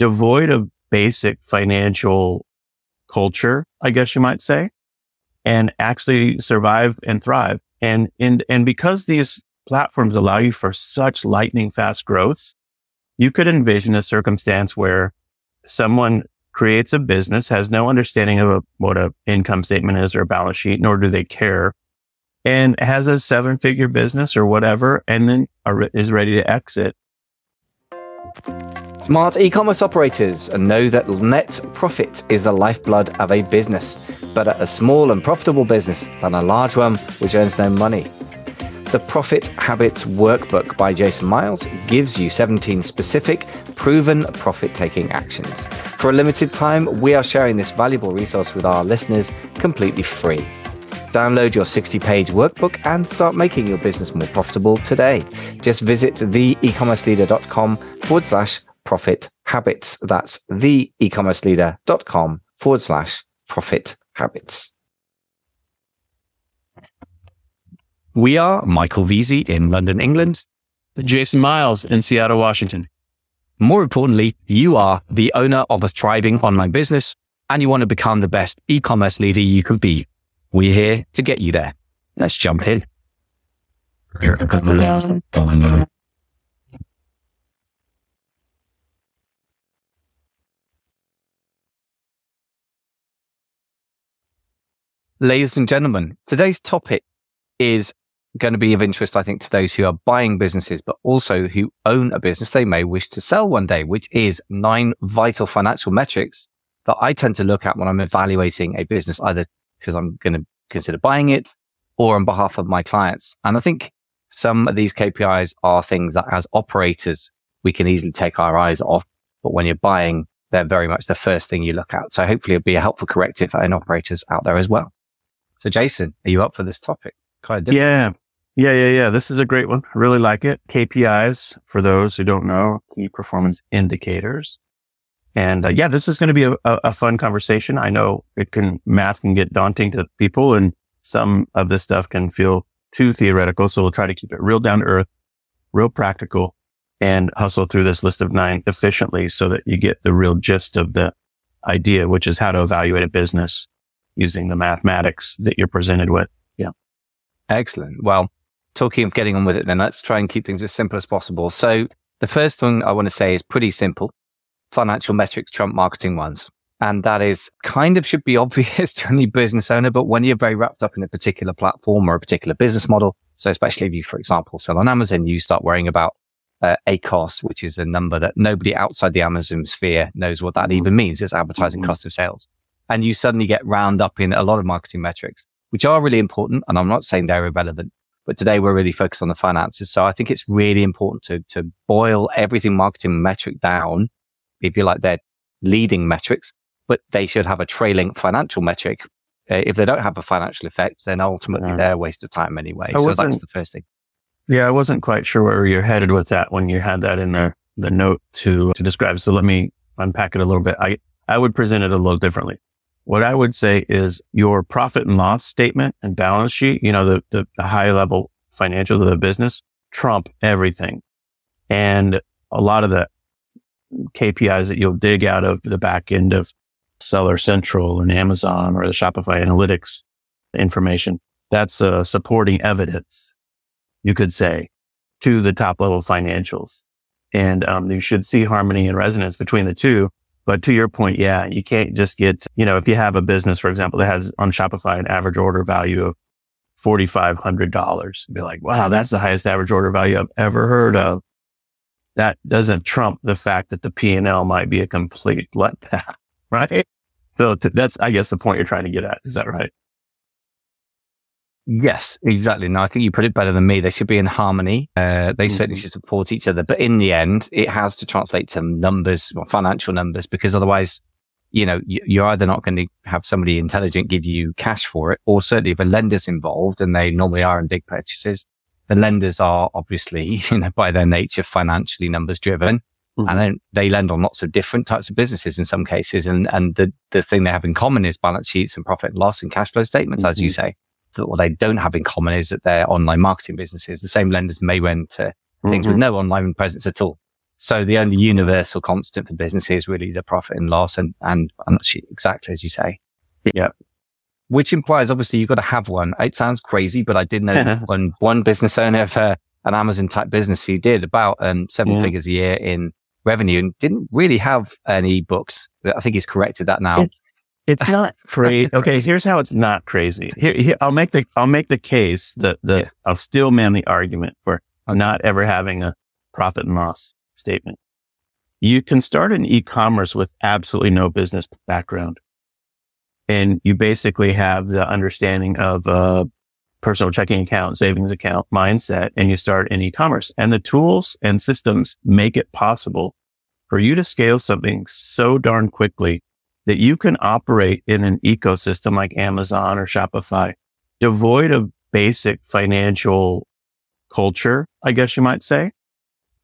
devoid of basic financial culture, I guess you might say, and actually survive and thrive. And, and, and because these platforms allow you for such lightning fast growths, you could envision a circumstance where someone creates a business, has no understanding of a, what a income statement is or a balance sheet, nor do they care, and has a seven figure business or whatever, and then are, is ready to exit. Smart e-commerce operators know that net profit is the lifeblood of a business, better a small and profitable business than a large one which earns no money. The Profit Habits Workbook by Jason Miles gives you 17 specific, proven profit taking actions. For a limited time, we are sharing this valuable resource with our listeners completely free. Download your 60 page workbook and start making your business more profitable today. Just visit theecommerceleader.com forward slash profit habits. That's theecommerceleader.com forward slash profit habits. We are Michael Veazey in London, England. Jason Miles in Seattle, Washington. More importantly, you are the owner of a thriving online business and you want to become the best e-commerce leader you could be. We're here to get you there. Let's jump in. Ladies and gentlemen, today's topic is going to be of interest, I think, to those who are buying businesses, but also who own a business they may wish to sell one day, which is nine vital financial metrics that I tend to look at when I'm evaluating a business, either because I'm going to consider buying it or on behalf of my clients. And I think some of these KPIs are things that as operators, we can easily take our eyes off. But when you're buying, they're very much the first thing you look at. So hopefully it'll be a helpful corrective for operators out there as well. So Jason, are you up for this topic? Kind of yeah. Yeah, yeah, yeah. This is a great one. I really like it. KPIs, for those who don't know, key performance indicators. And uh, yeah, this is going to be a, a, fun conversation. I know it can, math can get daunting to people and some of this stuff can feel too theoretical. So we'll try to keep it real down to earth, real practical and hustle through this list of nine efficiently so that you get the real gist of the idea, which is how to evaluate a business using the mathematics that you're presented with. Yeah. Excellent. Well, talking of getting on with it, then let's try and keep things as simple as possible. So the first thing I want to say is pretty simple. Financial metrics trump marketing ones. And that is kind of should be obvious to any business owner, but when you're very wrapped up in a particular platform or a particular business model, so especially if you, for example, sell on Amazon, you start worrying about uh, ACOS, which is a number that nobody outside the Amazon sphere knows what that mm-hmm. even means. It's advertising mm-hmm. cost of sales. And you suddenly get round up in a lot of marketing metrics, which are really important. And I'm not saying they're irrelevant, but today we're really focused on the finances. So I think it's really important to, to boil everything marketing metric down. If you like, they're leading metrics, but they should have a trailing financial metric. Uh, if they don't have a financial effect, then ultimately yeah. they're a waste of time anyway. I so that's the first thing. Yeah, I wasn't quite sure where you're headed with that when you had that in the, the note to, to describe. So let me unpack it a little bit. I, I would present it a little differently. What I would say is your profit and loss statement and balance sheet, you know, the, the, the high level financials of the business trump everything. And a lot of the KPIs that you'll dig out of the back end of Seller Central and Amazon or the Shopify analytics information, that's uh, supporting evidence, you could say, to the top level financials. And um, you should see harmony and resonance between the two but to your point, yeah, you can't just get, you know, if you have a business, for example, that has on Shopify an average order value of $4,500, be like, wow, that's the highest average order value I've ever heard of. That doesn't trump the fact that the P&L might be a complete letdown, right? So that's, I guess, the point you're trying to get at. Is that right? Yes, exactly. No, I think you put it better than me. They should be in harmony. Uh, they mm-hmm. certainly should support each other. But in the end, it has to translate to numbers or financial numbers because otherwise, you know, you're either not going to have somebody intelligent give you cash for it, or certainly if a lender's involved, and they normally are in big purchases, the lenders are obviously, you know, by their nature, financially numbers driven. Mm-hmm. And then they lend on lots of different types of businesses in some cases. And, and the, the thing they have in common is balance sheets and profit and loss and cash flow statements, mm-hmm. as you mm-hmm. say what they don't have in common is that they're online marketing businesses. The same lenders may lend to things mm-hmm. with no online presence at all. So the only universal constant for business is really the profit and loss and, and, and exactly as you say. Yeah. Which implies obviously you've got to have one. It sounds crazy, but I did know one, one business owner for an Amazon type business who did about um, seven yeah. figures a year in revenue and didn't really have any books. I think he's corrected that now. It's, it's not crazy. Okay, here's how it's not crazy. Here, here, I'll make the I'll make the case that the yes. I'll still man the argument for not ever having a profit and loss statement. You can start an e-commerce with absolutely no business background. And you basically have the understanding of a personal checking account, savings account mindset, and you start in e-commerce and the tools and systems make it possible for you to scale something so darn quickly that you can operate in an ecosystem like Amazon or Shopify, devoid of basic financial culture, I guess you might say,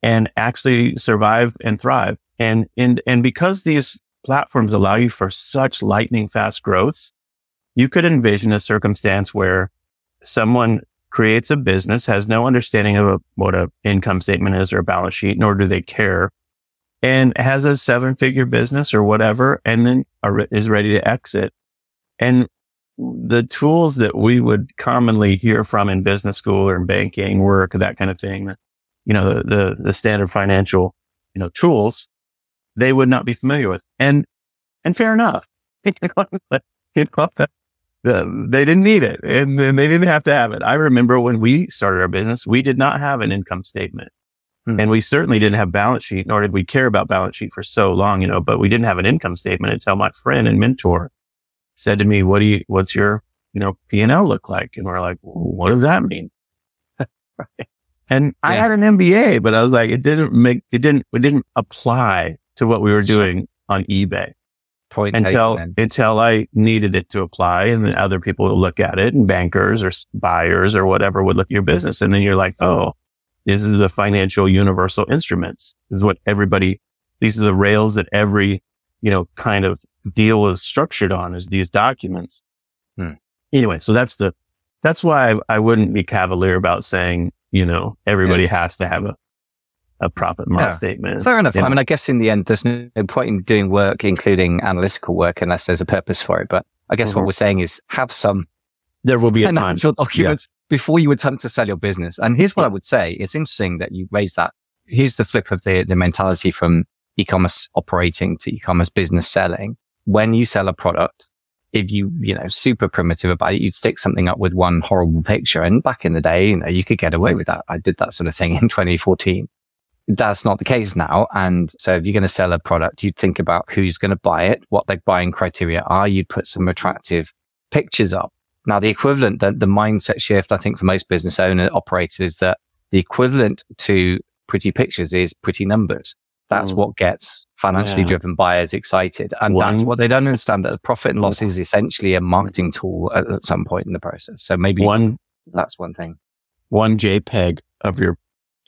and actually survive and thrive. And, and, and because these platforms allow you for such lightning fast growth, you could envision a circumstance where someone creates a business, has no understanding of a, what a income statement is or a balance sheet, nor do they care, and has a seven figure business or whatever, and then is ready to exit. And the tools that we would commonly hear from in business school or in banking work, that kind of thing, you know, the, the, the standard financial, you know, tools, they would not be familiar with. And, and fair enough. you know, they didn't need it and, and they didn't have to have it. I remember when we started our business, we did not have an income statement. Hmm. And we certainly didn't have balance sheet, nor did we care about balance sheet for so long, you know, but we didn't have an income statement until my friend and mentor said to me, what do you, what's your, you know, P and L look like? And we're like, what does that mean? right. And yeah. I had an MBA, but I was like, it didn't make, it didn't, it didn't apply to what we were doing on eBay. Point until, until I needed it to apply and then other people would look at it and bankers or buyers or whatever would look at your business. And then you're like, Oh, this is the financial universal instruments. This is what everybody, these are the rails that every, you know, kind of deal is structured on is these documents. Hmm. Anyway, so that's the, that's why I, I, wouldn't be cavalier about saying, you know, everybody yeah. has to have a, a profit and loss yeah. statement. Fair enough. I mean, I guess in the end, there's no point in doing work, including analytical work, unless there's a purpose for it. But I guess mm-hmm. what we're saying is have some. There will be a time. documents yeah. before you attempt to sell your business. And here's what I would say. It's interesting that you raise that. Here's the flip of the, the mentality from e-commerce operating to e-commerce business selling. When you sell a product, if you, you know, super primitive about it, you'd stick something up with one horrible picture. And back in the day, you know, you could get away with that. I did that sort of thing in 2014. That's not the case now. And so if you're going to sell a product, you'd think about who's going to buy it, what their buying criteria are. You'd put some attractive pictures up. Now, the equivalent, the, the mindset shift, I think for most business owner operators is that the equivalent to pretty pictures is pretty numbers. That's mm. what gets financially yeah. driven buyers excited. And that's what they don't understand that the profit and loss is essentially a marketing tool at, at some point in the process. So maybe one, that's one thing. One JPEG of your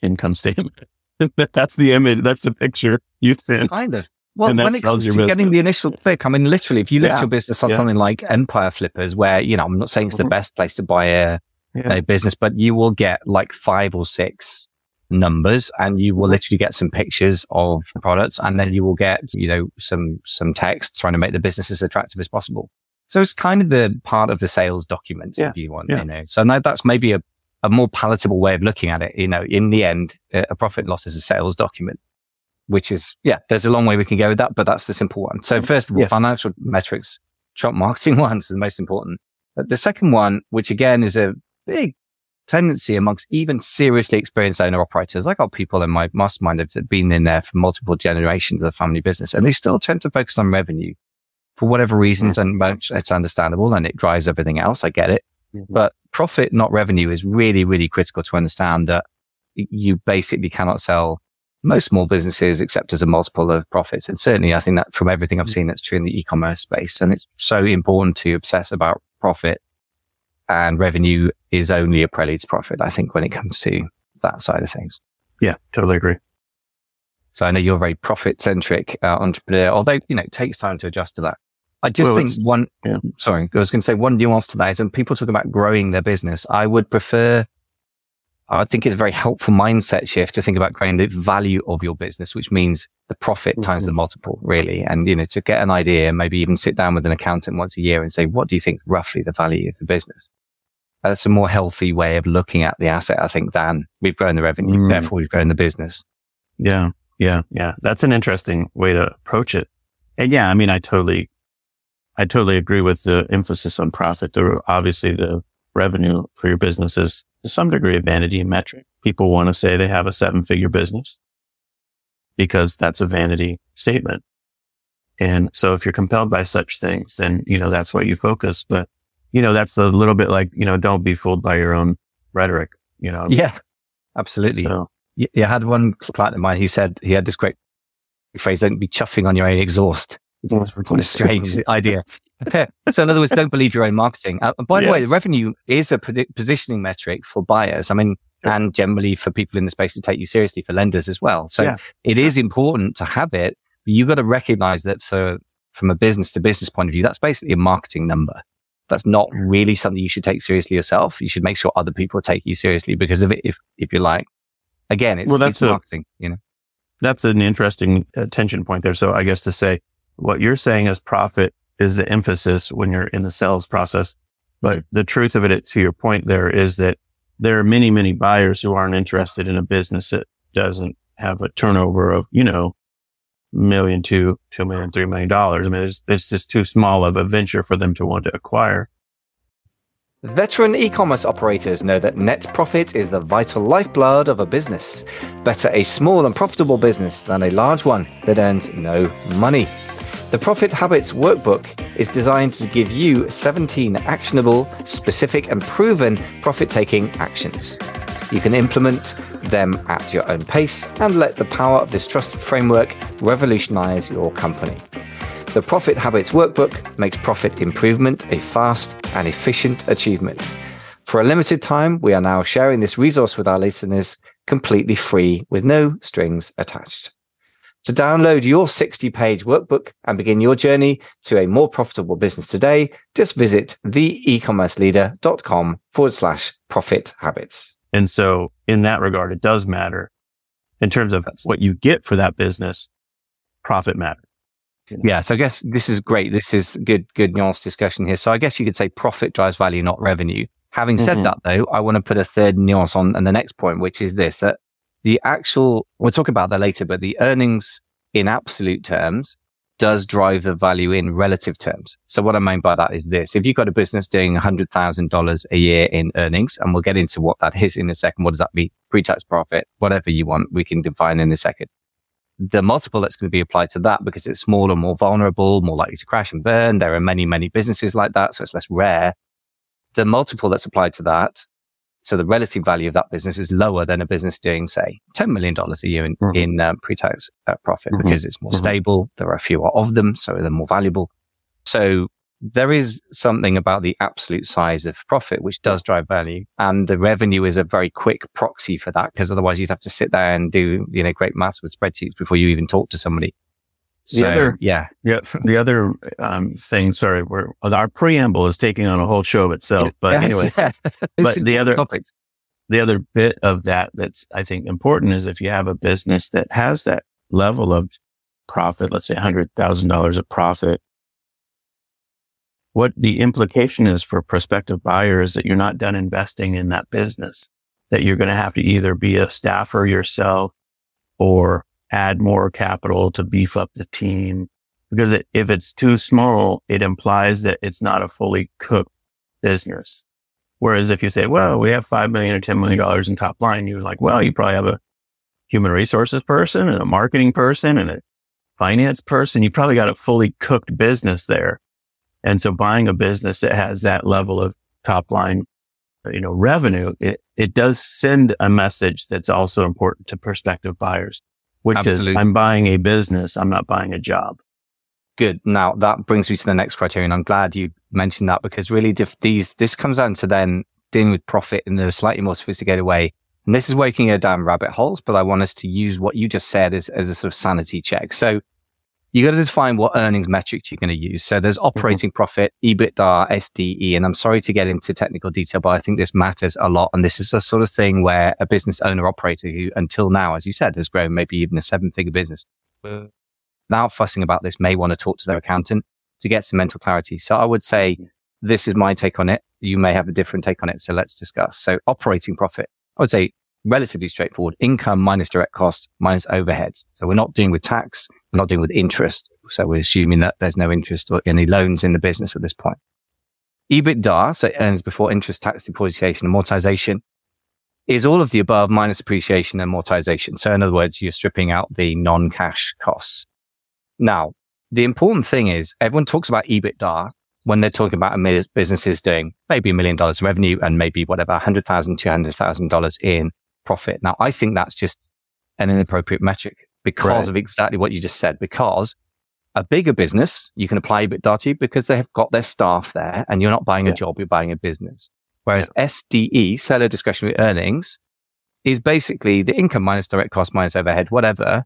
income statement. that's the image. That's the picture you sent. Kind of. Well, when it comes to business. getting the initial click, I mean, literally, if you lift yeah. your business on yeah. something like Empire Flippers, where, you know, I'm not saying it's mm-hmm. the best place to buy a, yeah. a business, but you will get like five or six numbers and you will mm-hmm. literally get some pictures of products and then you will get, you know, some, some text trying to make the business as attractive as possible. So it's kind of the part of the sales documents if you want, you know. So now that's maybe a a more palatable way of looking at it. You know, in the end, a profit and loss is a sales document, which is, yeah, there's a long way we can go with that, but that's the simple one. So first of all, yeah. financial metrics, Trump marketing ones are the most important. But the second one, which again is a big tendency amongst even seriously experienced owner operators. I got people in my mastermind that have been in there for multiple generations of the family business and they still tend to focus on revenue for whatever reasons. Mm. And it's understandable and it drives everything else. I get it. Mm-hmm. But profit, not revenue is really, really critical to understand that you basically cannot sell most small businesses except as a multiple of profits. And certainly I think that from everything I've mm-hmm. seen, that's true in the e-commerce space. And it's so important to obsess about profit and revenue is only a prelude to profit. I think when it comes to that side of things. Yeah, totally agree. So I know you're a very profit centric uh, entrepreneur, although, you know, it takes time to adjust to that. I just well, think one, yeah. sorry, I was going to say one nuance to that is when people talk about growing their business, I would prefer, I think it's a very helpful mindset shift to think about creating the value of your business, which means the profit mm-hmm. times the multiple, really. And, you know, to get an idea, maybe even sit down with an accountant once a year and say, what do you think roughly the value of the business? That's a more healthy way of looking at the asset, I think, than we've grown the revenue, mm. therefore we've grown the business. Yeah. Yeah. Yeah. That's an interesting way to approach it. And yeah, I mean, I totally, I totally agree with the emphasis on profit. There, obviously the revenue for your business is to some degree a vanity metric. People want to say they have a seven figure business because that's a vanity statement. And so if you're compelled by such things, then, you know, that's what you focus. But, you know, that's a little bit like, you know, don't be fooled by your own rhetoric, you know? Yeah, absolutely. So, yeah, I had one client of mine, he said he had this great phrase, don't be chuffing on your own exhaust. What a strange idea. so in other words, don't believe your own marketing. Uh, by the yes. way, the revenue is a positioning metric for buyers. I mean, sure. and generally for people in the space to take you seriously for lenders as well. So yeah. it is important to have it. But you've got to recognize that for, from a business to business point of view, that's basically a marketing number. That's not really something you should take seriously yourself. You should make sure other people take you seriously because of it. If, if you like, again, it's, well, that's it's marketing, a, you know, that's an interesting uh, tension point there. So I guess to say what you're saying is profit is the emphasis when you're in the sales process. But mm-hmm. the truth of it, to your point there, is that there are many, many buyers who aren't interested in a business that doesn't have a turnover of, you know, million, two, two million, three million dollars. I mean, it's, it's just too small of a venture for them to want to acquire. Veteran e-commerce operators know that net profit is the vital lifeblood of a business. Better a small and profitable business than a large one that earns no money. The Profit Habits Workbook is designed to give you 17 actionable, specific, and proven profit taking actions. You can implement them at your own pace and let the power of this trusted framework revolutionize your company. The Profit Habits Workbook makes profit improvement a fast and efficient achievement. For a limited time, we are now sharing this resource with our listeners completely free with no strings attached. To download your 60 page workbook and begin your journey to a more profitable business today, just visit theecommerceleader.com forward slash profit habits. And so in that regard, it does matter in terms of what you get for that business. Profit matters. Yeah. So I guess this is great. This is good, good nuanced discussion here. So I guess you could say profit drives value, not revenue. Having said mm-hmm. that though, I want to put a third nuance on and the next point, which is this, that the actual, we'll talk about that later, but the earnings in absolute terms does drive the value in relative terms. So what I mean by that is this. If you've got a business doing $100,000 a year in earnings, and we'll get into what that is in a second. What does that mean? Pre-tax profit, whatever you want, we can define in a second. The multiple that's going to be applied to that because it's smaller, more vulnerable, more likely to crash and burn. There are many, many businesses like that. So it's less rare. The multiple that's applied to that so the relative value of that business is lower than a business doing, say, $10 million a year in, mm-hmm. in um, pre-tax uh, profit mm-hmm. because it's more mm-hmm. stable. There are fewer of them, so they're more valuable. So there is something about the absolute size of profit which does drive value and the revenue is a very quick proxy for that because otherwise you'd have to sit there and do you know great maths with spreadsheets before you even talk to somebody the other, yeah, yeah. The other um, thing, sorry, we're, our preamble is taking on a whole show of itself. But yes, anyway, yeah. but the other, topics. the other bit of that that's I think important is if you have a business that has that level of profit, let's say hundred thousand dollars of profit, what the implication is for prospective buyers that you're not done investing in that business, that you're going to have to either be a staffer yourself or add more capital to beef up the team. Because if it's too small, it implies that it's not a fully cooked business. Whereas if you say, well, we have five million or $10 million in top line, you're like, well, you probably have a human resources person and a marketing person and a finance person. You probably got a fully cooked business there. And so buying a business that has that level of top line, you know, revenue, it, it does send a message that's also important to prospective buyers which Absolutely. is I'm buying a business. I'm not buying a job. Good. Now that brings me to the next criterion. I'm glad you mentioned that because really these, this comes down to then dealing with profit in a slightly more sophisticated way. And this is waking you down rabbit holes, but I want us to use what you just said as, as a sort of sanity check. So you got to define what earnings metrics you're going to use. So there's mm-hmm. operating mm-hmm. profit, EBITDA, SDE. And I'm sorry to get into technical detail, but I think this matters a lot. And this is a sort of thing where a business owner operator who until now, as you said, has grown maybe even a seven figure business now fussing about this may want to talk to their accountant to get some mental clarity. So I would say this is my take on it. You may have a different take on it. So let's discuss. So operating profit, I would say relatively straightforward. Income minus direct costs minus overheads. So we're not dealing with tax. We're not dealing with interest. So we're assuming that there's no interest or any loans in the business at this point. EBITDA, so earnings before interest, tax, depreciation, and amortization, is all of the above minus appreciation and amortization. So in other words, you're stripping out the non-cash costs. Now, the important thing is everyone talks about EBITDA when they're talking about a businesses doing maybe a million dollars revenue and maybe whatever, $100,000, $200,000 in profit. Now, I think that's just an inappropriate metric because right. of exactly what you just said. Because a bigger business, you can apply EBITDA to because they have got their staff there and you're not buying yeah. a job, you're buying a business. Whereas yeah. SDE, seller discretionary earnings, is basically the income minus direct cost minus overhead, whatever,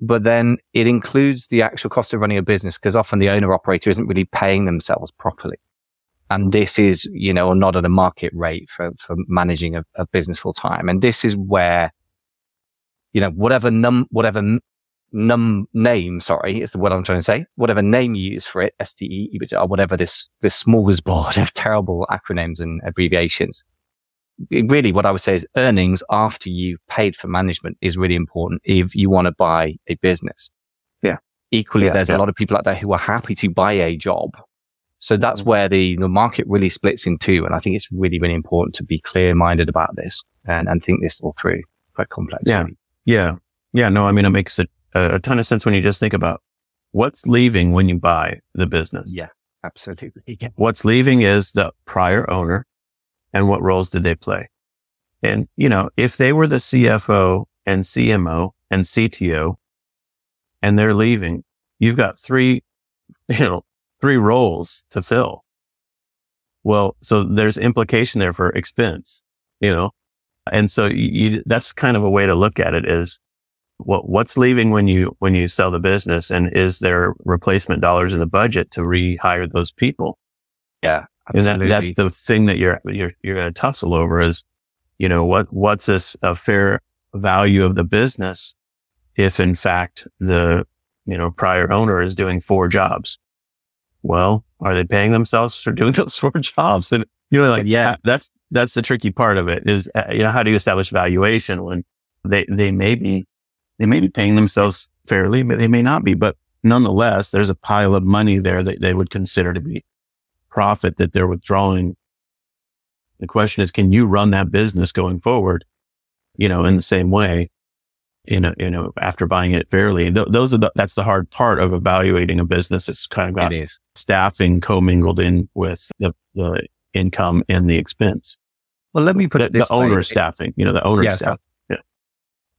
but then it includes the actual cost of running a business because often the owner operator isn't really paying themselves properly. And this is, you know, not at a market rate for, for managing a, a business full time. And this is where, you know, whatever num, whatever num name, sorry, is the word I'm trying to say, whatever name you use for it, SDE, EBITDA, whatever this, this smorgasbord of terrible acronyms and abbreviations really what I would say is earnings after you've paid for management is really important if you want to buy a business. Yeah. Equally, yeah, there's yeah. a lot of people out there who are happy to buy a job. So that's mm-hmm. where the, the market really splits in two. And I think it's really, really important to be clear minded about this and, and think this all through. Quite complex. Yeah. Really. Yeah. Yeah. No, I mean, it makes a, a ton of sense when you just think about what's leaving when you buy the business. Yeah. Absolutely. What's leaving is the prior owner and what roles did they play? And, you know, if they were the CFO and CMO and CTO and they're leaving, you've got three, you know, three roles to fill. Well, so there's implication there for expense, you know, and so you, that's kind of a way to look at it is what, what's leaving when you, when you sell the business and is there replacement dollars in the budget to rehire those people? Yeah. Absolutely. And that, that's the thing that you're, you're, you're going to tussle over is, you know, what, what's a, a fair value of the business if in fact the, you know, prior owner is doing four jobs? Well, are they paying themselves for doing those four jobs? And, you know, like, yeah, that's, that's the tricky part of it is, uh, you know, how do you establish valuation when they, they may be, they may be paying themselves fairly, but they may not be, but nonetheless, there's a pile of money there that they would consider to be profit that they're withdrawing. The question is, can you run that business going forward? You know, in the same way, you know, you know, after buying it fairly. Th- those are the, that's the hard part of evaluating a business. It's kind of got staffing commingled in with the, the income and the expense. Well, let me put it this the, the owner staffing, you know, the owner yeah, staff. So, yeah.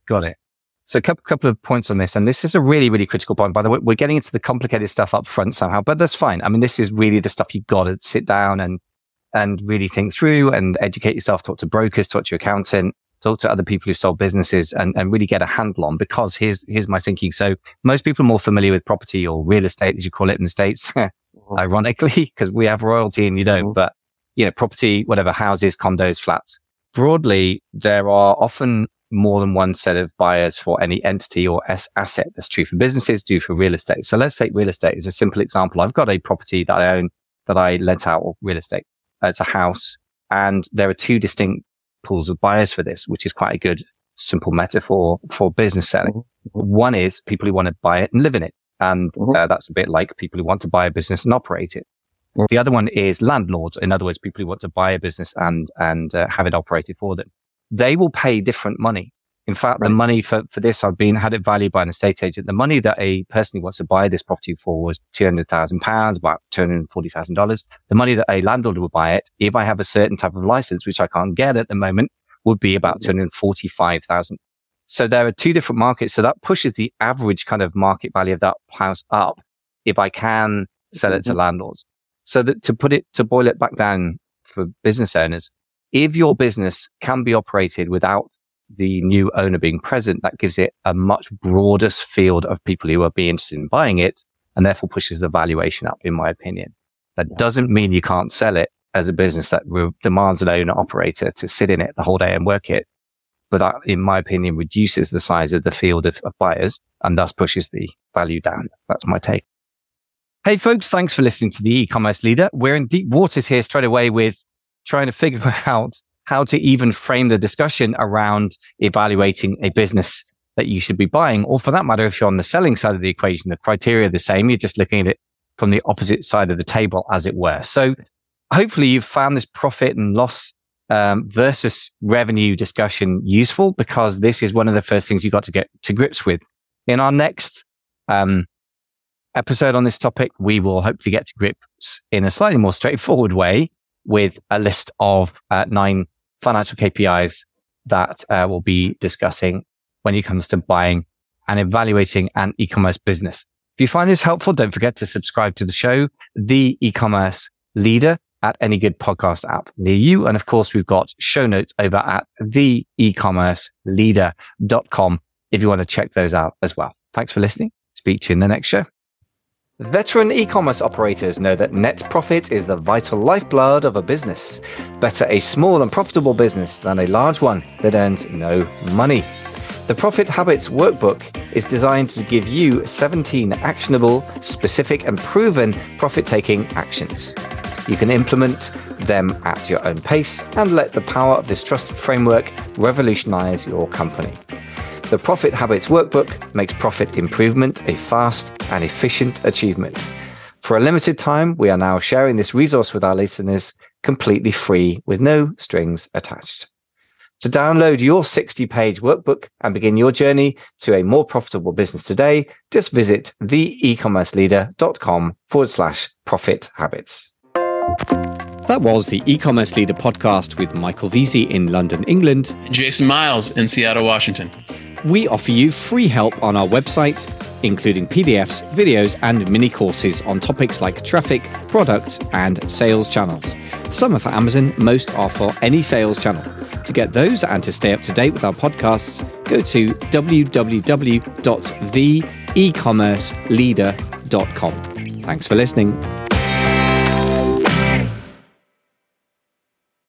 Got it. So a couple, couple of points on this, and this is a really, really critical point. By the way, we're getting into the complicated stuff up front somehow, but that's fine. I mean, this is really the stuff you've got to sit down and and really think through and educate yourself. Talk to brokers, talk to your accountant, talk to other people who sold businesses, and and really get a handle on. Because here's here's my thinking. So most people are more familiar with property or real estate, as you call it in the states, mm-hmm. ironically, because we have royalty and you don't. Mm-hmm. But you know, property, whatever, houses, condos, flats. Broadly, there are often more than one set of buyers for any entity or s- asset. That's true for businesses, do for real estate. So let's take real estate as a simple example. I've got a property that I own that I lent out or real estate. It's a house and there are two distinct pools of buyers for this, which is quite a good simple metaphor for business selling. Mm-hmm. One is people who want to buy it and live in it. And mm-hmm. uh, that's a bit like people who want to buy a business and operate it. Mm-hmm. The other one is landlords. In other words, people who want to buy a business and, and uh, have it operated for them they will pay different money. In fact, right. the money for, for this, I've been, had it valued by an estate agent. The money that a person who wants to buy this property for was £200,000, about $240,000. The money that a landlord would buy it, if I have a certain type of license, which I can't get at the moment, would be about 245,000. So there are two different markets. So that pushes the average kind of market value of that house up if I can sell it to mm-hmm. landlords. So that to put it, to boil it back down for business owners, if your business can be operated without the new owner being present, that gives it a much broader field of people who are be interested in buying it and therefore pushes the valuation up, in my opinion. That doesn't mean you can't sell it as a business that re- demands an owner operator to sit in it the whole day and work it. But that, in my opinion, reduces the size of the field of, of buyers and thus pushes the value down. That's my take. Hey, folks, thanks for listening to the e-commerce leader. We're in deep waters here straight away with trying to figure out how to even frame the discussion around evaluating a business that you should be buying. Or for that matter, if you're on the selling side of the equation, the criteria are the same. You're just looking at it from the opposite side of the table, as it were. So hopefully you've found this profit and loss um, versus revenue discussion useful because this is one of the first things you've got to get to grips with. In our next um, episode on this topic, we will hopefully get to grips in a slightly more straightforward way with a list of uh, nine financial KPIs that uh, we'll be discussing when it comes to buying and evaluating an e-commerce business. If you find this helpful, don't forget to subscribe to the show, The E-Commerce Leader at any good podcast app near you. And of course, we've got show notes over at theecommerceleader.com if you want to check those out as well. Thanks for listening. Speak to you in the next show. Veteran e-commerce operators know that net profit is the vital lifeblood of a business. Better a small and profitable business than a large one that earns no money. The Profit Habits Workbook is designed to give you 17 actionable, specific, and proven profit taking actions. You can implement them at your own pace and let the power of this trusted framework revolutionize your company. The Profit Habits Workbook makes profit improvement a fast and efficient achievement. For a limited time, we are now sharing this resource with our listeners completely free with no strings attached. To download your 60 page workbook and begin your journey to a more profitable business today, just visit theecommerceleader.com forward slash profit habits. That was the e-commerce leader podcast with Michael Veazey in London, England. Jason Miles in Seattle, Washington. We offer you free help on our website, including PDFs, videos, and mini courses on topics like traffic, product, and sales channels. Some are for Amazon, most are for any sales channel. To get those and to stay up to date with our podcasts, go to www.theecommerceleader.com. Thanks for listening.